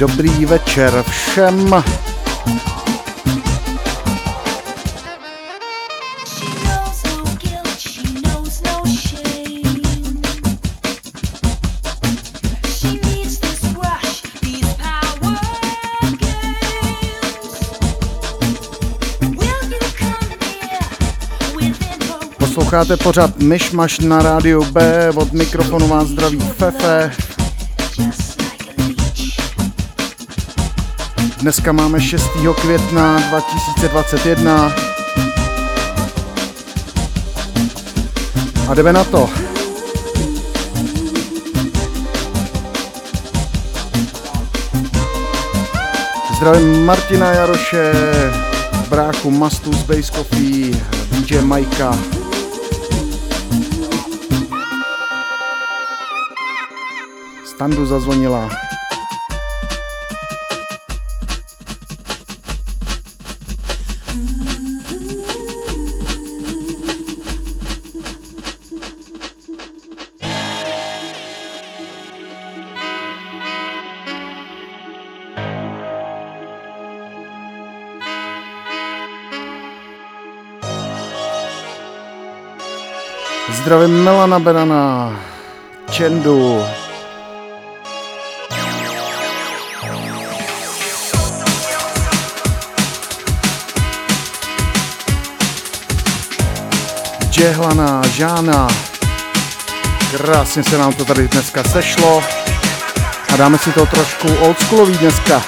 near within her Posloucháte pořád Myšmaš na rádiu B, od mikrofonu vás zdraví Fefe. Dneska máme 6. května 2021. A jdeme na to. Zdravím Martina Jaroše, bráchu Mastu z Base Coffee, DJ Majka. Standu zazvonila. Zdravím Melana Berana, Čendu, Džehlana, Žána. Krásně se nám to tady dneska sešlo. A dáme si to trošku oldschoolový dneska.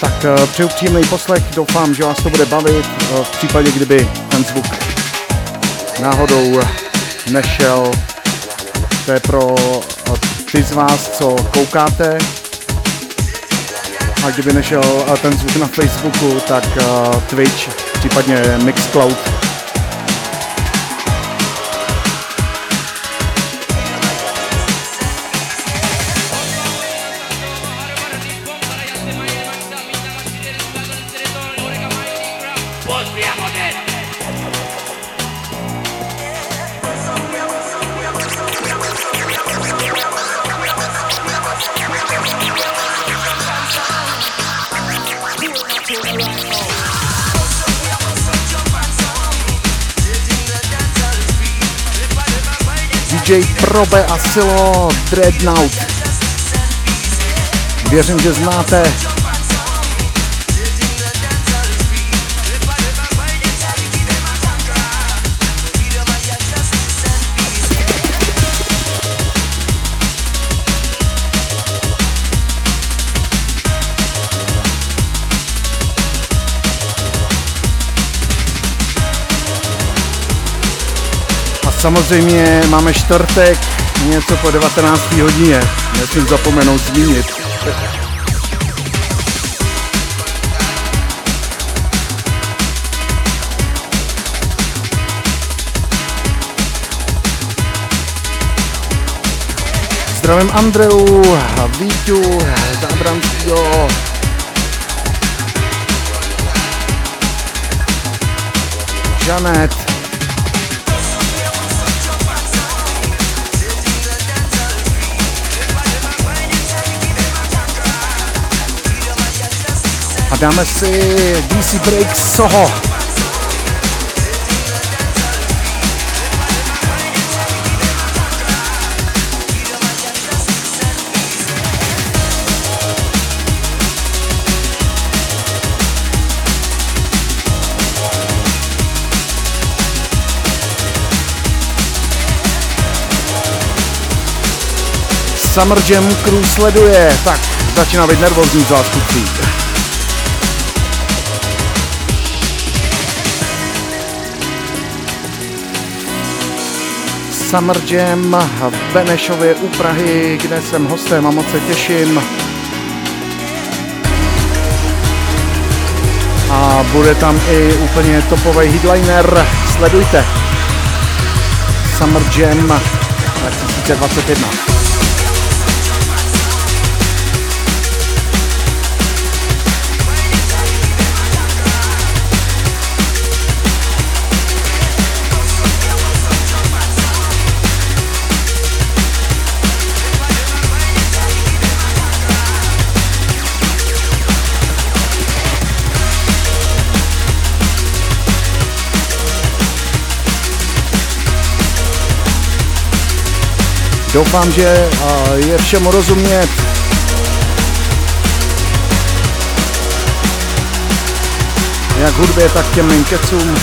Tak eh, přeju příjemný poslech, doufám, že vás to bude bavit. eh, V případě, kdyby ten zvuk náhodou nešel, to je pro eh, ty z vás, co koukáte. A kdyby nešel eh, ten zvuk na Facebooku, tak eh, Twitch, případně Mixcloud. DJ Probe a Silo Dreadnought. Věřím, že znáte. Samozřejmě máme čtvrtek, něco po 19. hodině. Nesmím zapomenout zmínit. Zdravím Andreu, Víťu, Zábranskýho, Žanet, dáme si DC Break Soho. Summer Jam Crew sleduje, tak začíná být nervózní zástupci. Summer Jam v Benešově u Prahy, kde jsem hostem a moc se těším. A bude tam i úplně topový headliner. Sledujte. Summer Jam 2021. Doufám, že je všem rozumět. Jak hudbě, tak těm mým kecům.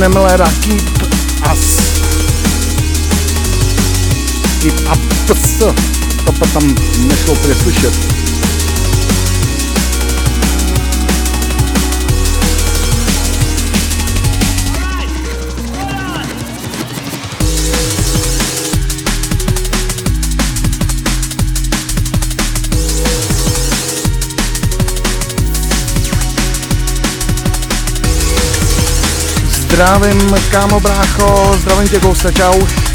Jon Millera Keep Us. Keep Up. To tam nešlo úplně Zdravím, kámo brácho, zdravím tě, Gousta, čau.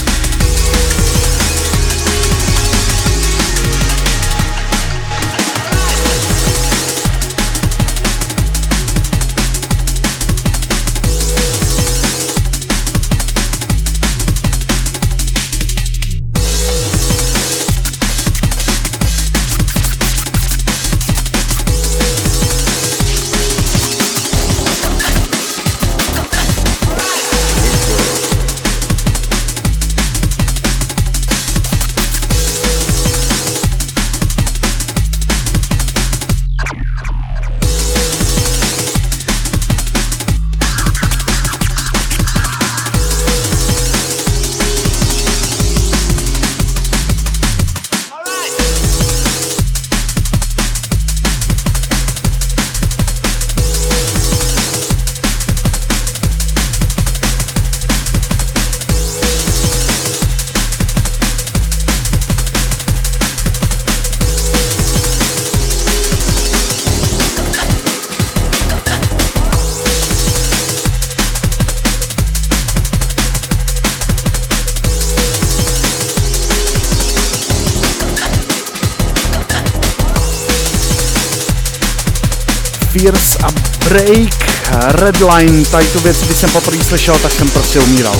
Break Redline. Tady tu věc, když jsem poprvé slyšel, tak jsem prostě umíral.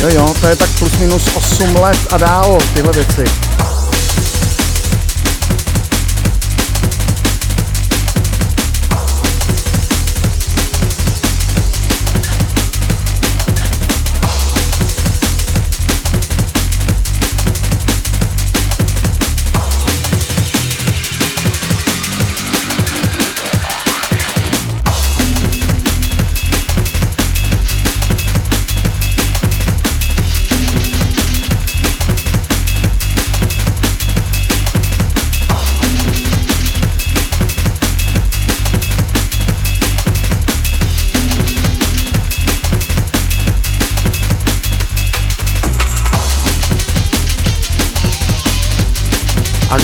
Jo jo, to je tak plus minus 8 let a dál tyhle věci.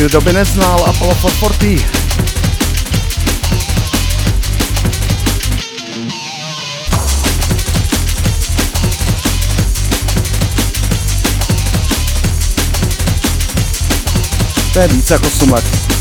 do doby neznal Apollo 440. To je více jako 8.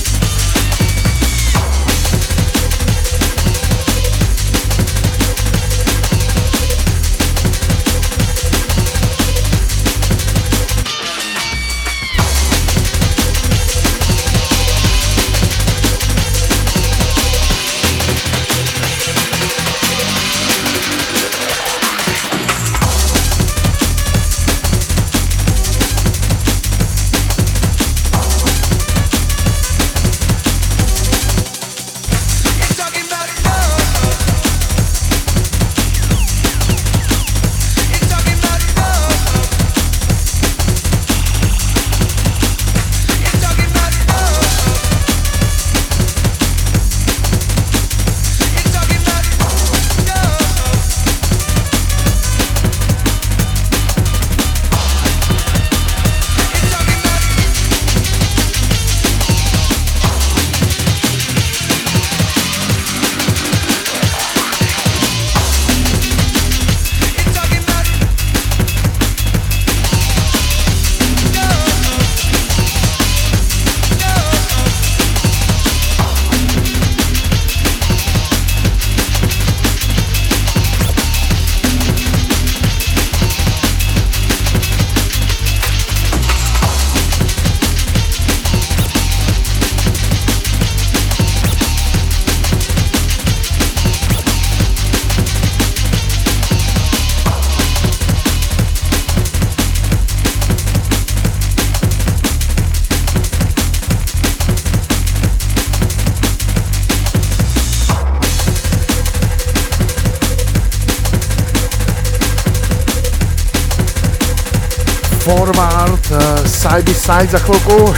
Forward, eh, Side by Side za chvilku.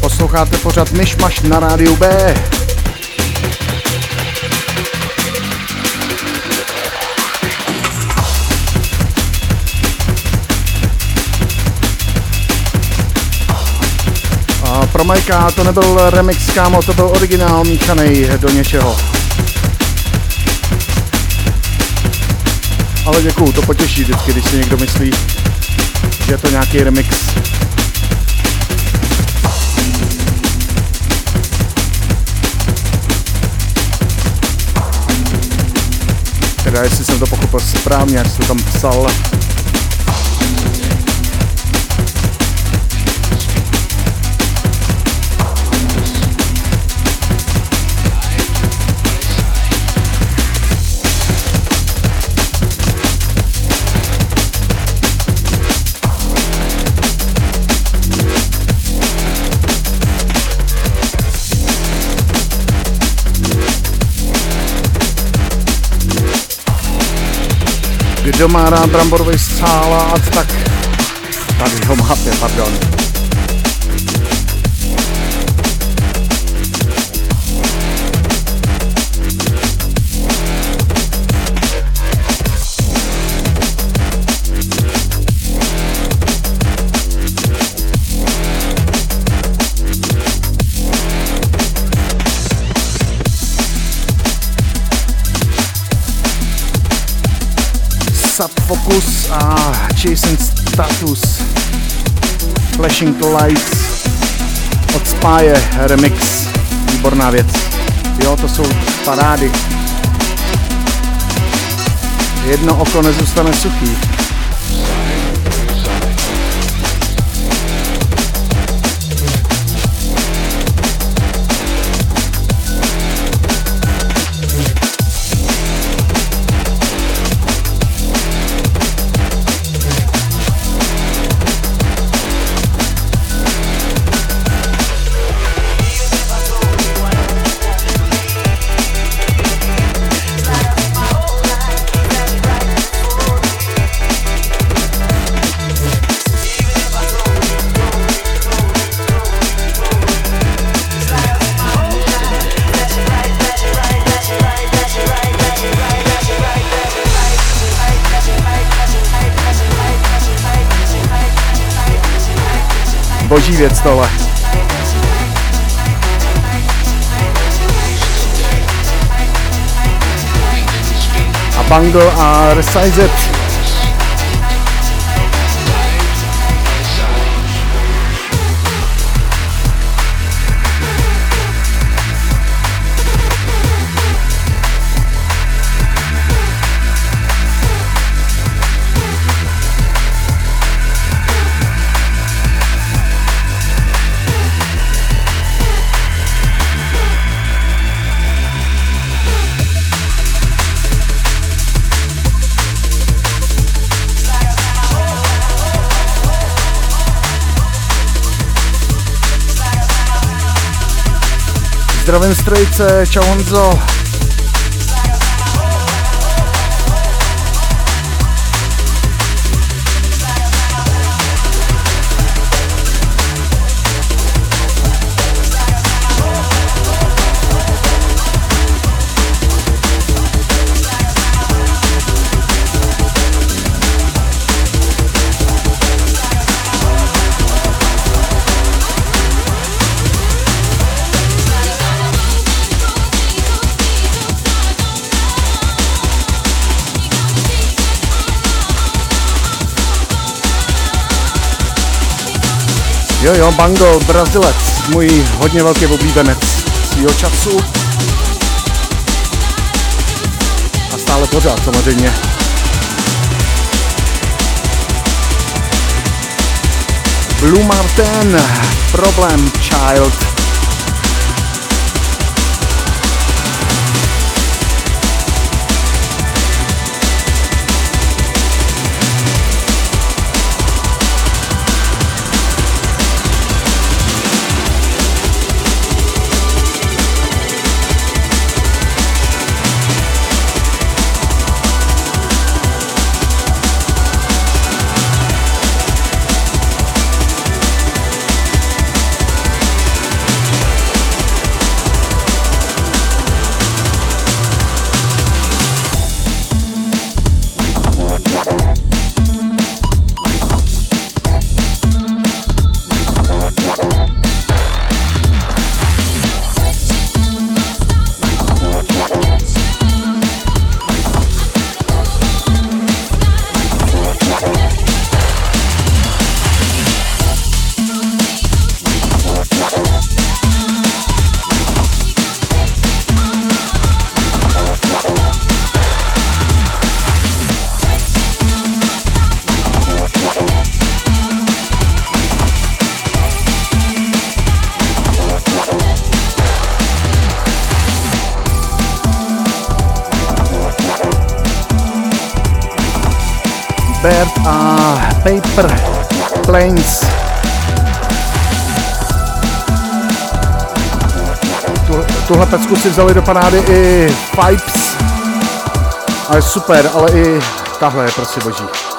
Posloucháte pořád Myšmaš na rádiu B. Pro Majka to nebyl remix, kámo, to byl originál míchaný do něčeho. Ale děkuju, to potěší vždycky, když si někdo myslí, že je to nějaký remix. Teda jestli jsem to pochopil správně, jak to tam psal. Kdo má rád bramborový salát, tak tady ho máte, pardon. Subfocus a Chasing Status Flashing Lights od Spáje remix. Výborná věc. Jo, to jsou parády. Jedno oko nezůstane suchý. Boží věc tohle. A Bangle a Resized. Zdravím strojce, čau Honzo. Jo, jo, Bango, Brazilec, můj hodně velký oblíbenec svýho času. A stále pořád samozřejmě. Blue Martin, Problem Child. Pecku si vzali do panády i Pipes. Ale super, ale i tahle je prostě boží.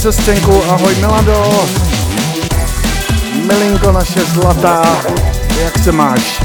Sestřenku, ahoj Milado. Milinko naše zlatá, jak se máš?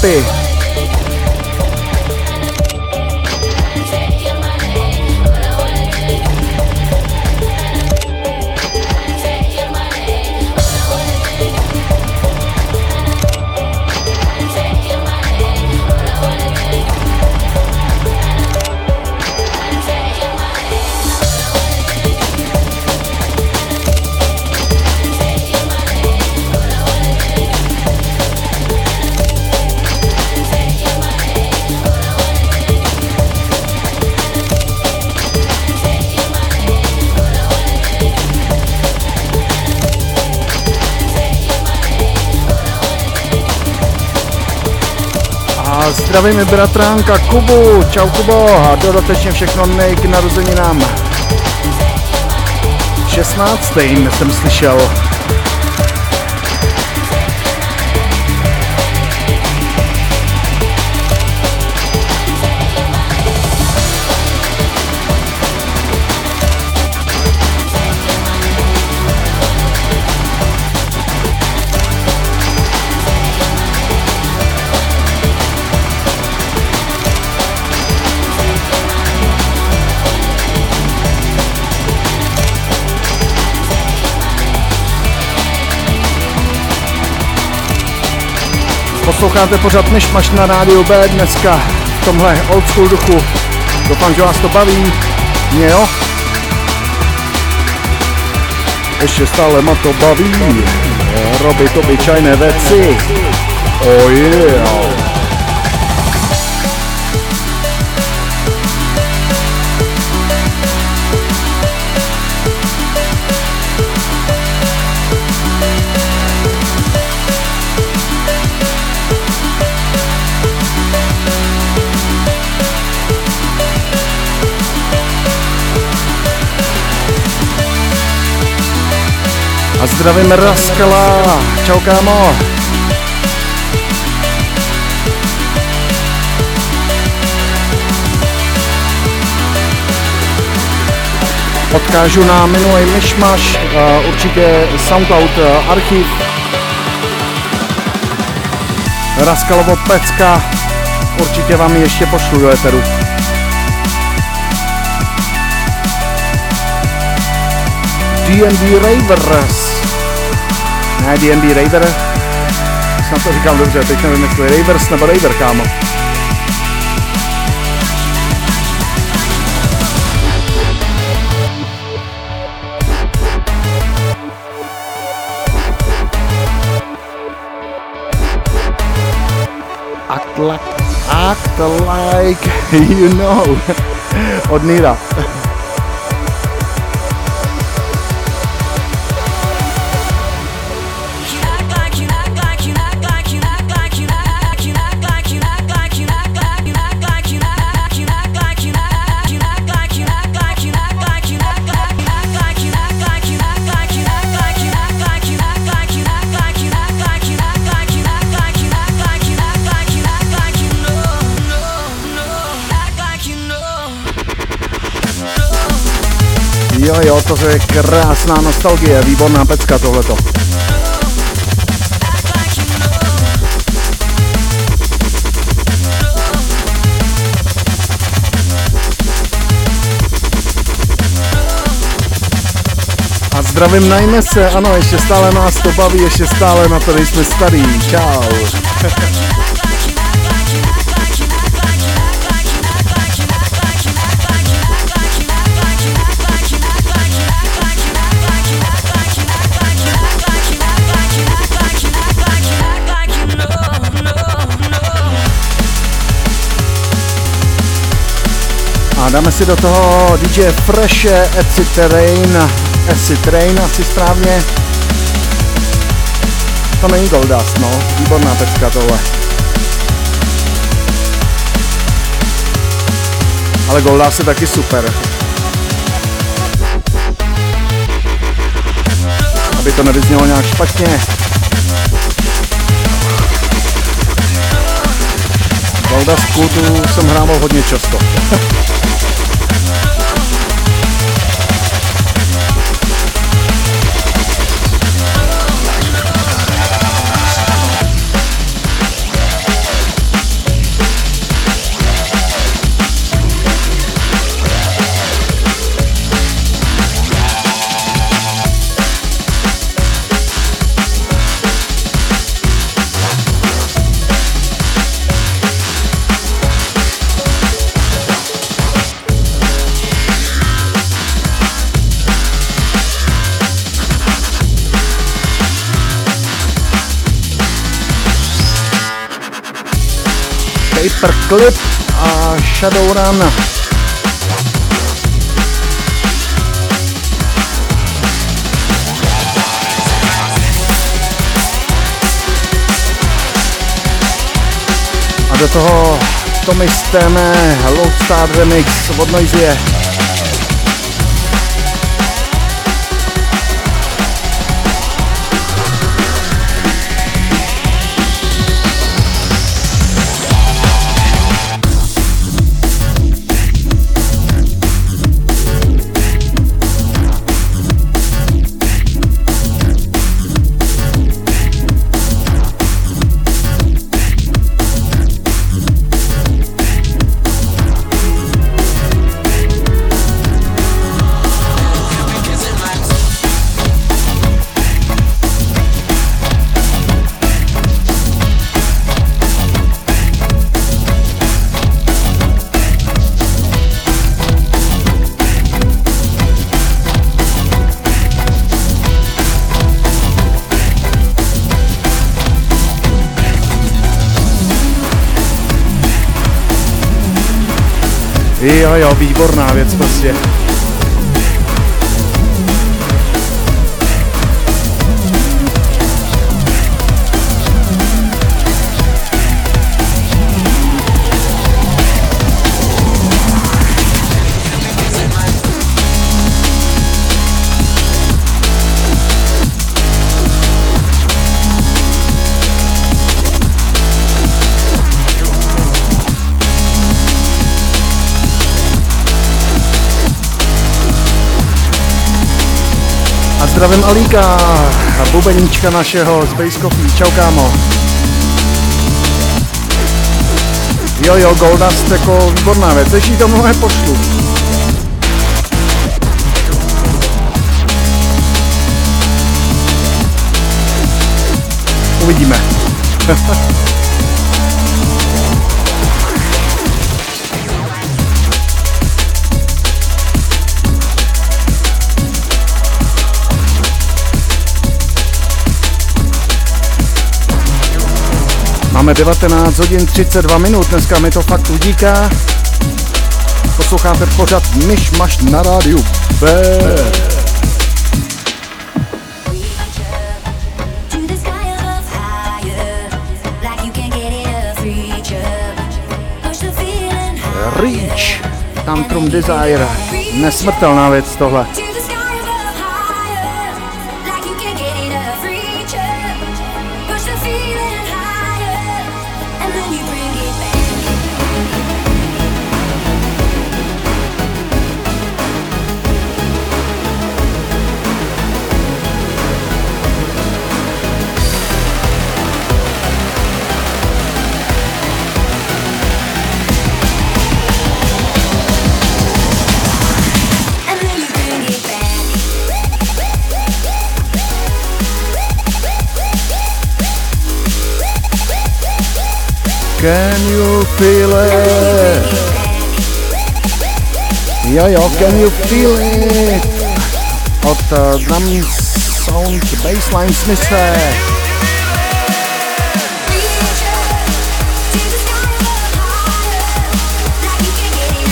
Pepe. Happy. A zdravím i bratránka Kubu. Čau Kubo. A dodatečně všechno nej k narozeninám. 16. jsem slyšel. Posloucháte pořád Myšmaš na rádiu B dneska v tomhle old school duchu. Doufám, že vás to baví. Mě jo? Ještě stále ma to baví. Robit obyčajné věci. Oh yeah. A zdravím Raskala. Čau kámo. Odkážu na minulý myšmaš, určitě Soundcloud archiv. Raskalovo pecka, určitě vám ještě pošlu do eteru. D&D Ravers. Ne, D&D Raver. Snad to říkám dobře, teď nevím, jestli Ravers nebo Raver, kámo. Act like, act like, you know, od Nira. Jo, jo, to je krásná nostalgie, výborná pecka tohleto. A zdravím na Inese, ano, ještě stále nás to baví, ještě stále na to jsme starý. Čau. Dáme si do toho DJ Fresh Acid Train, Acid Train asi správně. To není Goldust, no, výborná pecka tohle. Ale Goldust je taky super. Aby to nevyznělo nějak špatně. Goldust Kultu jsem hrával hodně často. Paperclip a Shadowrun. A do toho Tommy Steme Lodestar Remix od Noisia. Jo, jo, výborná věc prostě. Zdravím Alíka, bubeníčka našeho z Base Coffee. Čau kámo. Jo jo, Goldust jako výborná věc, ještě to mnohé pošlu. Uvidíme. Máme 19 hodin 32 minut, dneska mi to fakt udíká. Posloucháte pořád Myš Maš na rádiu B. Reach, Tantrum Desire, nesmrtelná věc tohle. Can you feel it? Jo jo, can you feel it? Od uh, Sound Bassline Smise. Reach up to the sky above higher, like you can't get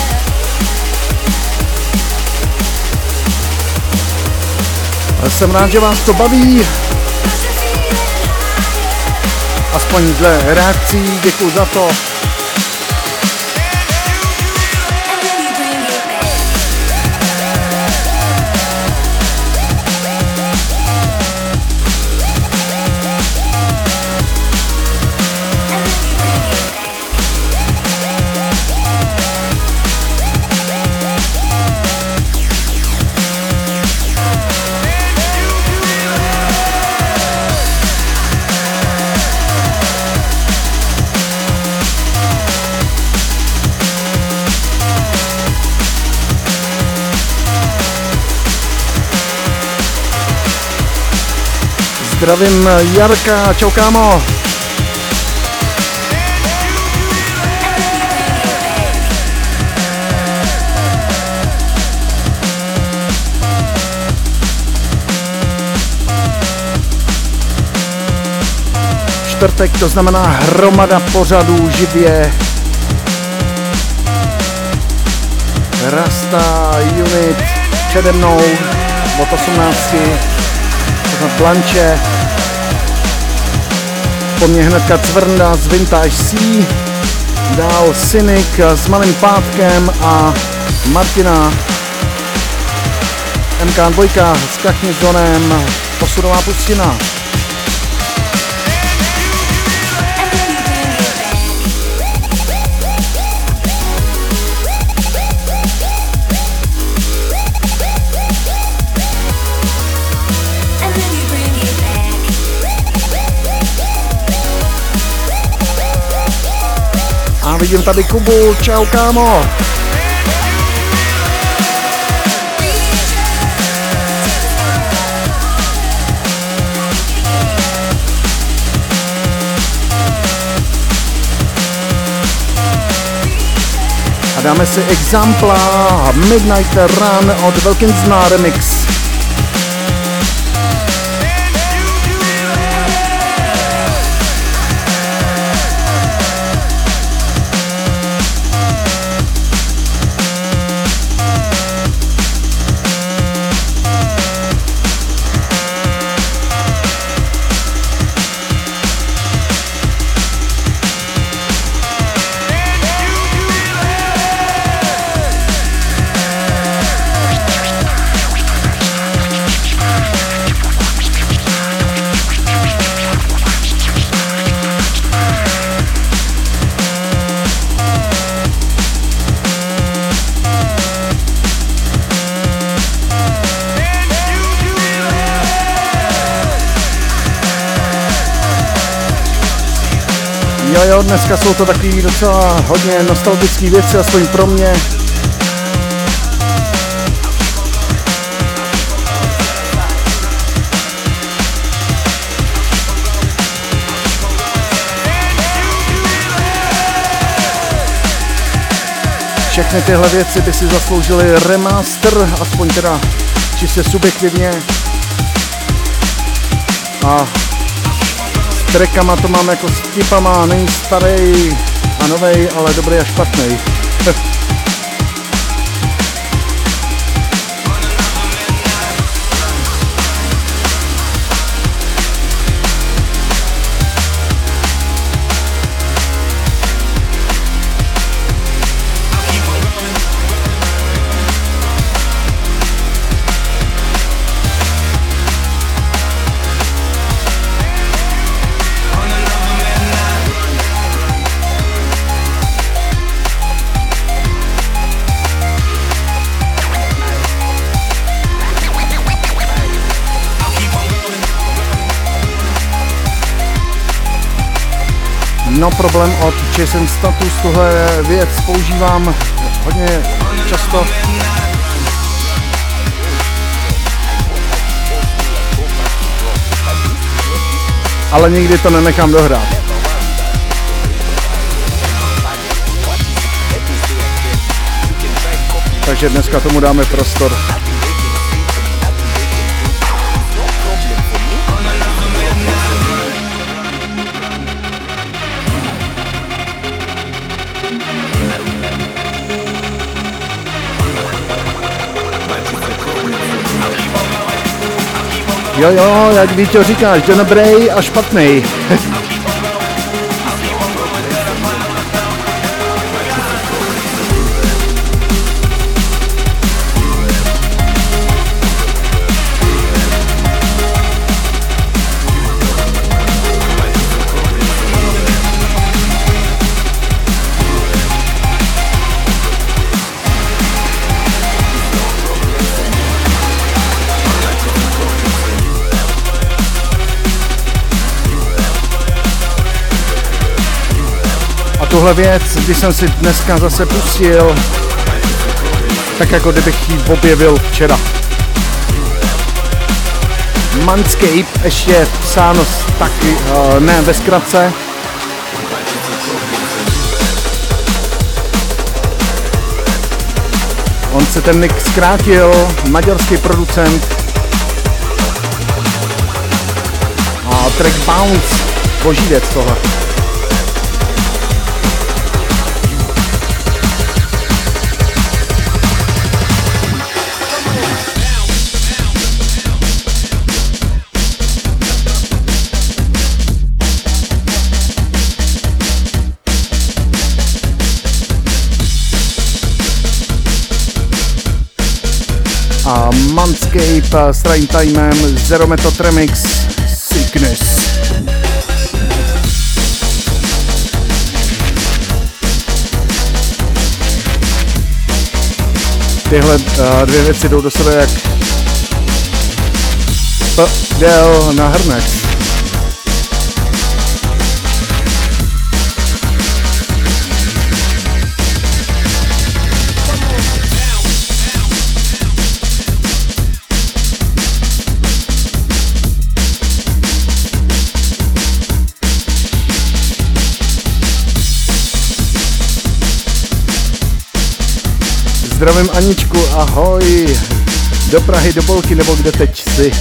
enough. Jsem rád, že vás to baví. Aspoň dle reakcí, děkuji za to. Zdravím Jarka, čau kámo. čtvrtek, to znamená hromada pořadů živě. Rasta Unit přede mnou od 18. To Blanche, po mně hnedka Cvrnda z Vintage C. Dál Cynic s Malým Pátkem a Martina MK2 s Kachnizonem Posudová pustina. Vidím tady Kubu, čau kámo. A dáme si Exampla Midnight Run od Wilkinsona Remix. Dneska jsou to takový docela hodně nostalgické věci, aspoň pro mě. Všechny tyhle věci by si zasloužily remaster, aspoň teda čistě subjektivně. A trackama to mám jako s tipama, není starý a novej, ale dobrý a špatný. No problém od Jason Status, tuhle věc používám hodně často. Ale nikdy to nenechám dohrát. Takže dneska tomu dáme prostor. Jo, jo, jak Víťo říkáš, dobrý a špatný. tuhle věc, když jsem si dneska zase pustil, tak jako kdybych ji objevil včera. Manscape, ještě psáno taky, uh, ne ve zkratce. On se ten nick zkrátil, maďarský producent. A track Bounce, boží věc tohle. S Rain Timem, Zero Method Remix, Sickness. Tyhle uh, dvě věci jdou do sebe jak Del na hrnec. Zdravím Aničku, ahoj. Do Prahy, do Bolky, nebo kde teď jsi?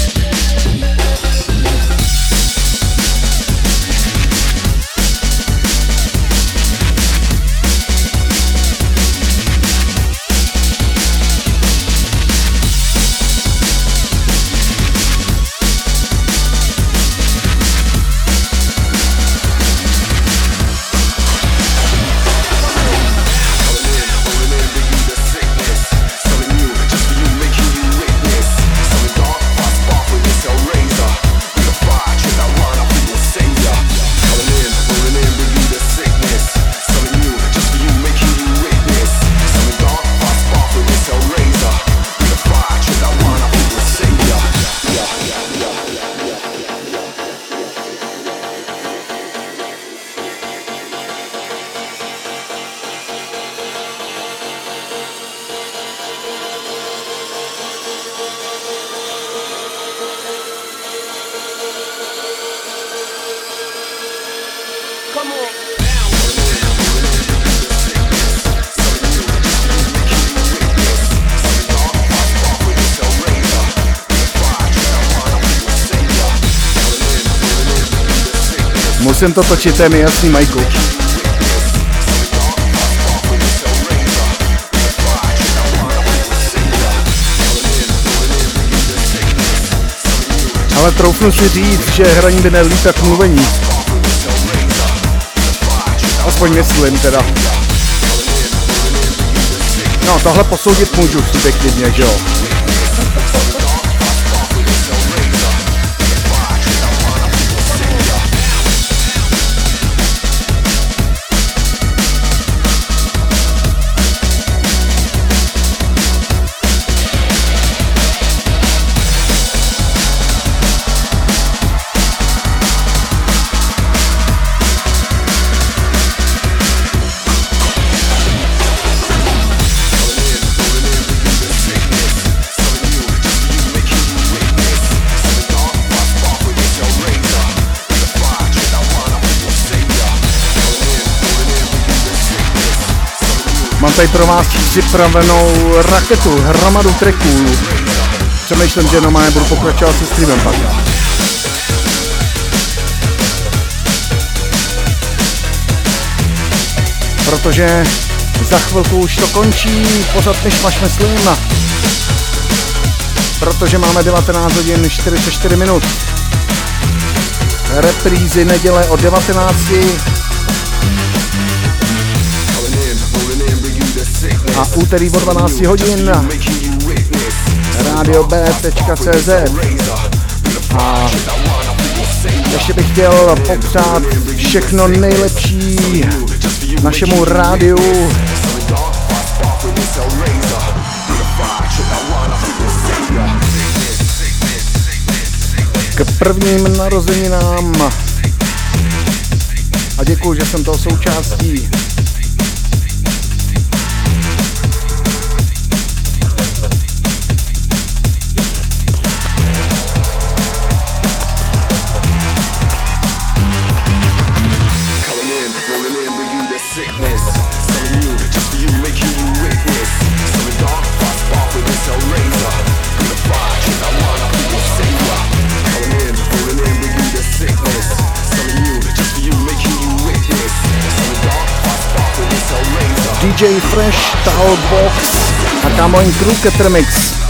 Musím to točit, to je mi jasný, Majku. Ale troufnu si říct, že hraní by nelí tak mluvení. Aspoň myslím teda. No, tohle posoudit můžu subjektivně, že jo. Tady pro vás připravenou raketu, hromadu tracků. Přemýšlím, že normálně budu pokračovat se streamem pak. Protože za chvilku už to končí, pořád než máš myslím. Protože máme 19 hodin 44 minut. Reprízy neděle o 19 a úterý o 12 hodin radio.b.cz a ještě bych chtěl popřát všechno nejlepší našemu rádiu. K prvním narozeninám a děkuji, že jsem toho součástí. DJ Fresh Talkbox a Kamoin Crew Mix.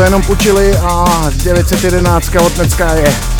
To jenom učili a 911 od dneska je.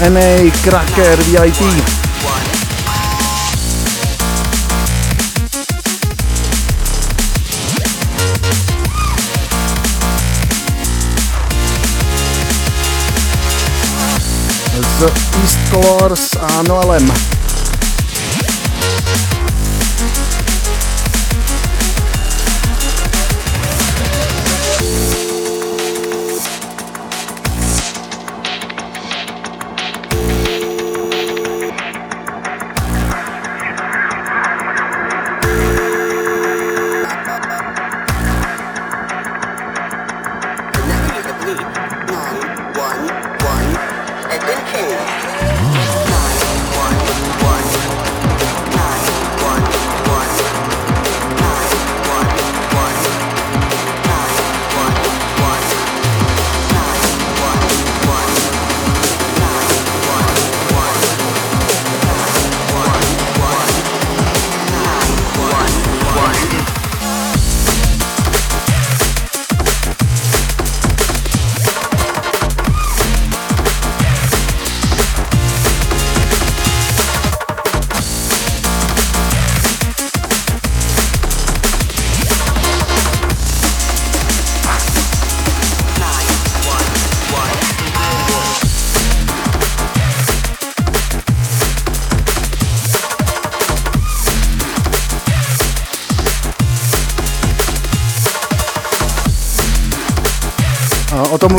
NA Cracker VIP. z East Colors a Noelem.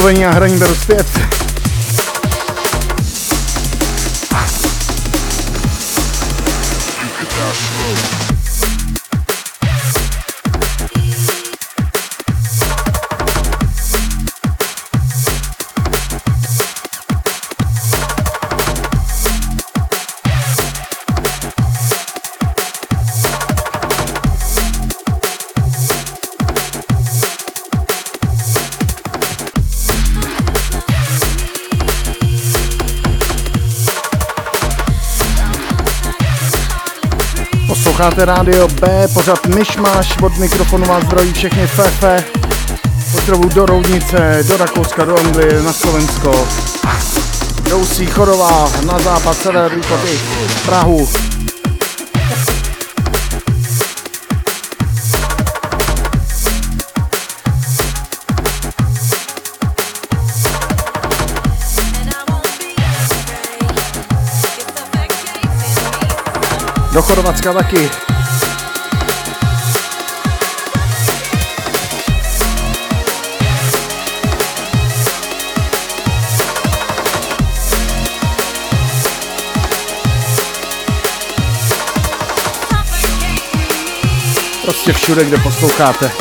O tom mluvení Posloucháte rádio B, pořád myšmaš, od mikrofonu vás zdraví všechny fefe. Pozdravu do Roudnice, do Rakouska, do Anglie, na Slovensko. Dousí, Chorová, na západ, sever, východ Prahu. Do Chorvatska taky. Prostě všude, kde posloucháte.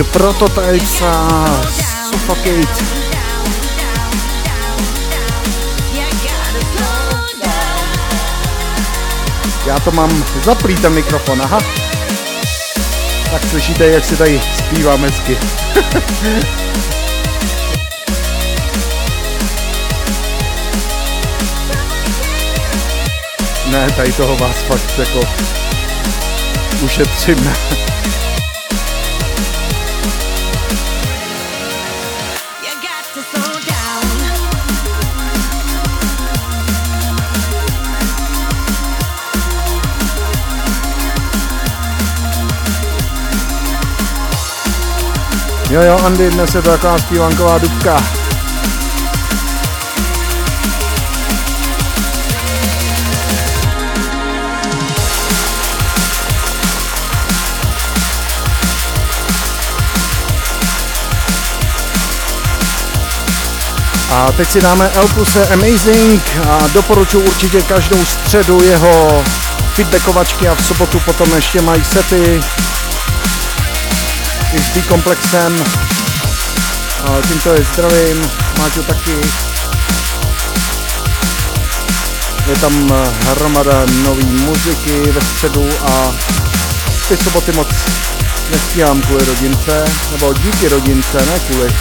The Prototypes a Suffocate. Já to mám zaplý ten mikrofon, aha. Tak slyšíte, jak si tady zpívám hezky. ne, tady toho vás fakt jako ušetřím. Jo, jo, Andy, dnes je to taková zpívanková dubka. A teď si dáme Elpuse Amazing a doporučuji určitě každou středu jeho feedbackovačky a v sobotu potom ještě mají sety i s B-komplexem. A tímto je zdravím, Máťu taky. Je tam hromada nový muziky ve středu a ty soboty moc nestíhám kvůli rodince, nebo díky rodince, ne kvůli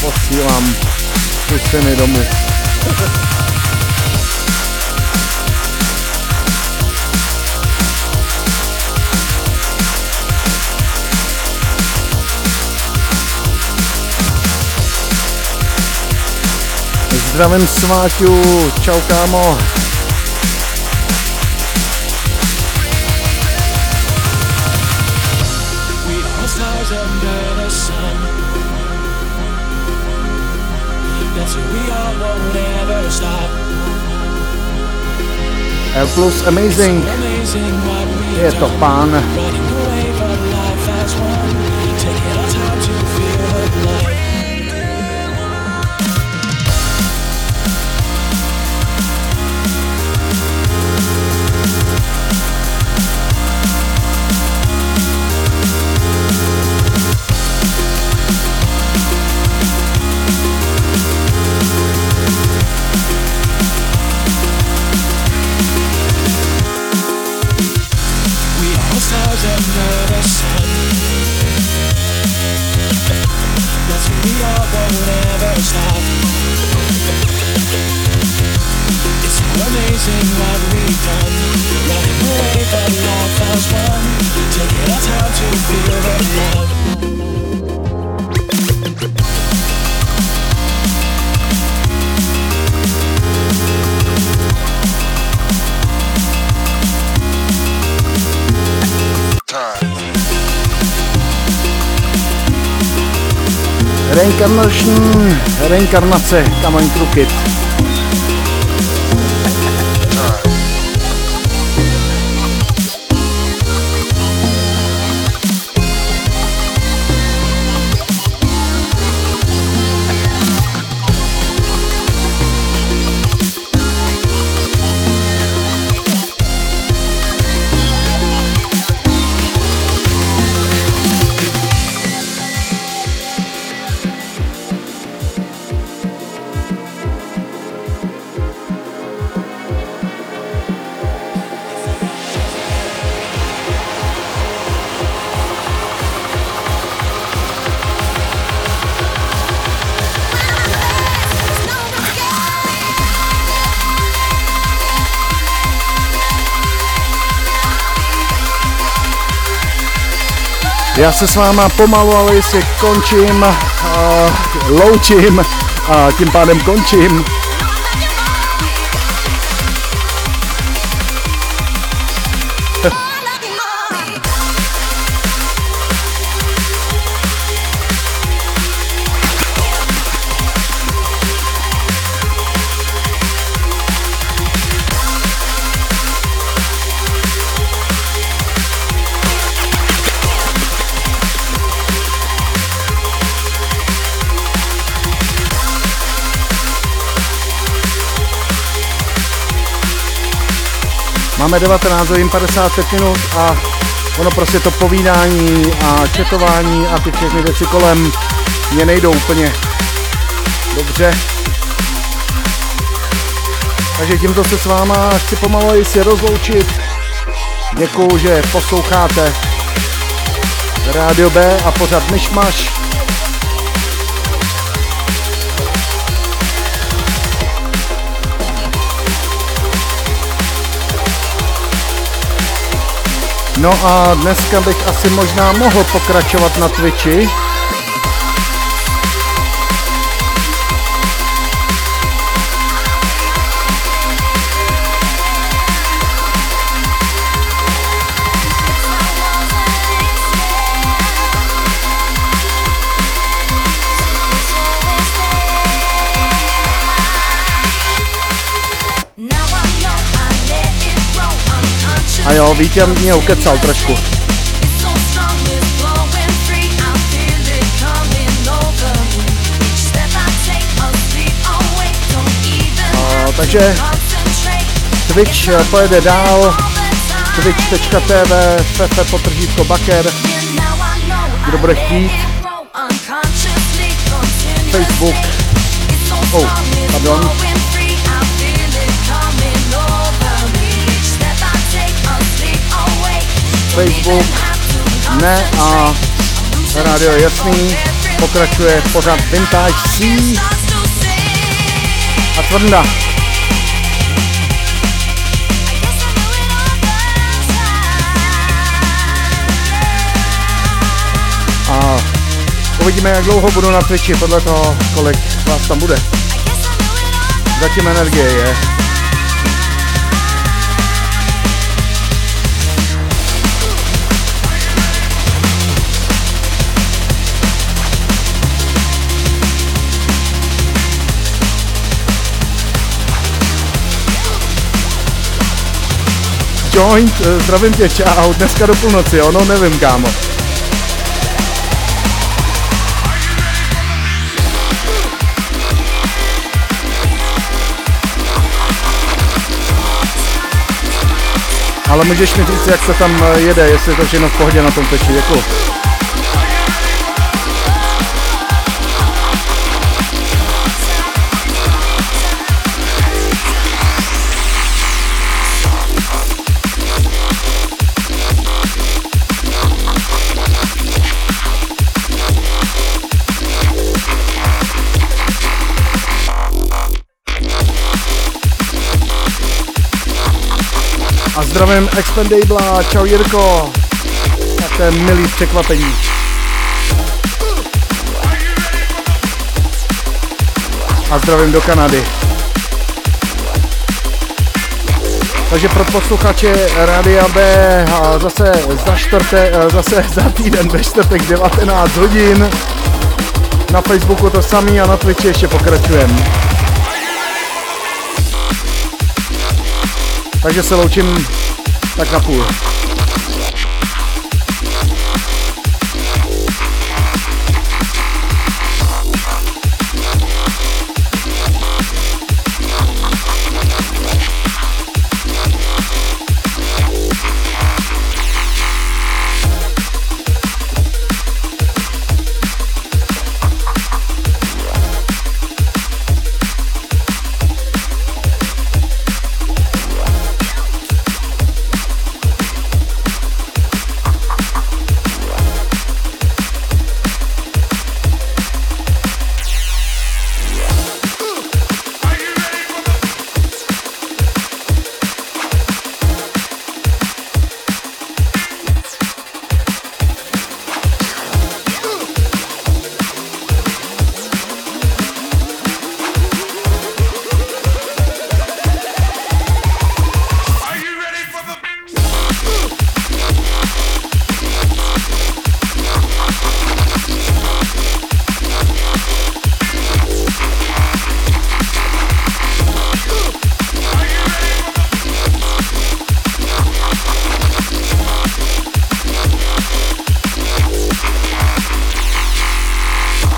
posílám tu syny domů. Zdravím Sváťu, čau kámo. L plus amazing. Je to pán. Reinkarnace, Kamoň Krukit. Já se s váma pomalu, ale jistě končím, uh, loučím a tím pádem končím. Máme 19 hodin 55 minut a ono prostě to povídání a četování a ty všechny věci kolem mě nejdou úplně dobře. Takže tímto se s váma chci pomalu si rozloučit. Děkuju, že posloucháte Rádio B a pořád Myšmaš. No a dneska bych asi možná mohl pokračovat na Twitchi. Take, asleep, awake, don't even A, takže. Twitch eh, pojede dál. Twitch.tv, Fefe potržítko Baker, Kdo bude chtít. Facebook. Oh, pardon. Facebook. Ne a rádio je jasný, pokračuje pořád Vintage C a Tvrdna. A uvidíme, jak dlouho budu na Twitchi, podle toho, kolik vás tam bude. Zatím energie je. Joint, eh, zdravím tě, čau, dneska do půlnoci, jo, no nevím, kámo. Ale můžeš mi říct, jak to tam eh, jede, jestli je to všechno v pohodě na tom teči, děkuji. A zdravím Expendable, čau Jirko. Tak to je milý překvapení. A zdravím do Kanady. Takže pro posluchače Rádia B a zase za, čtvrte, zase za týden ve čtvrtek 19 hodin. Na Facebooku to samý a na Twitchi ještě pokračujeme. Takže se loučím tak na půl.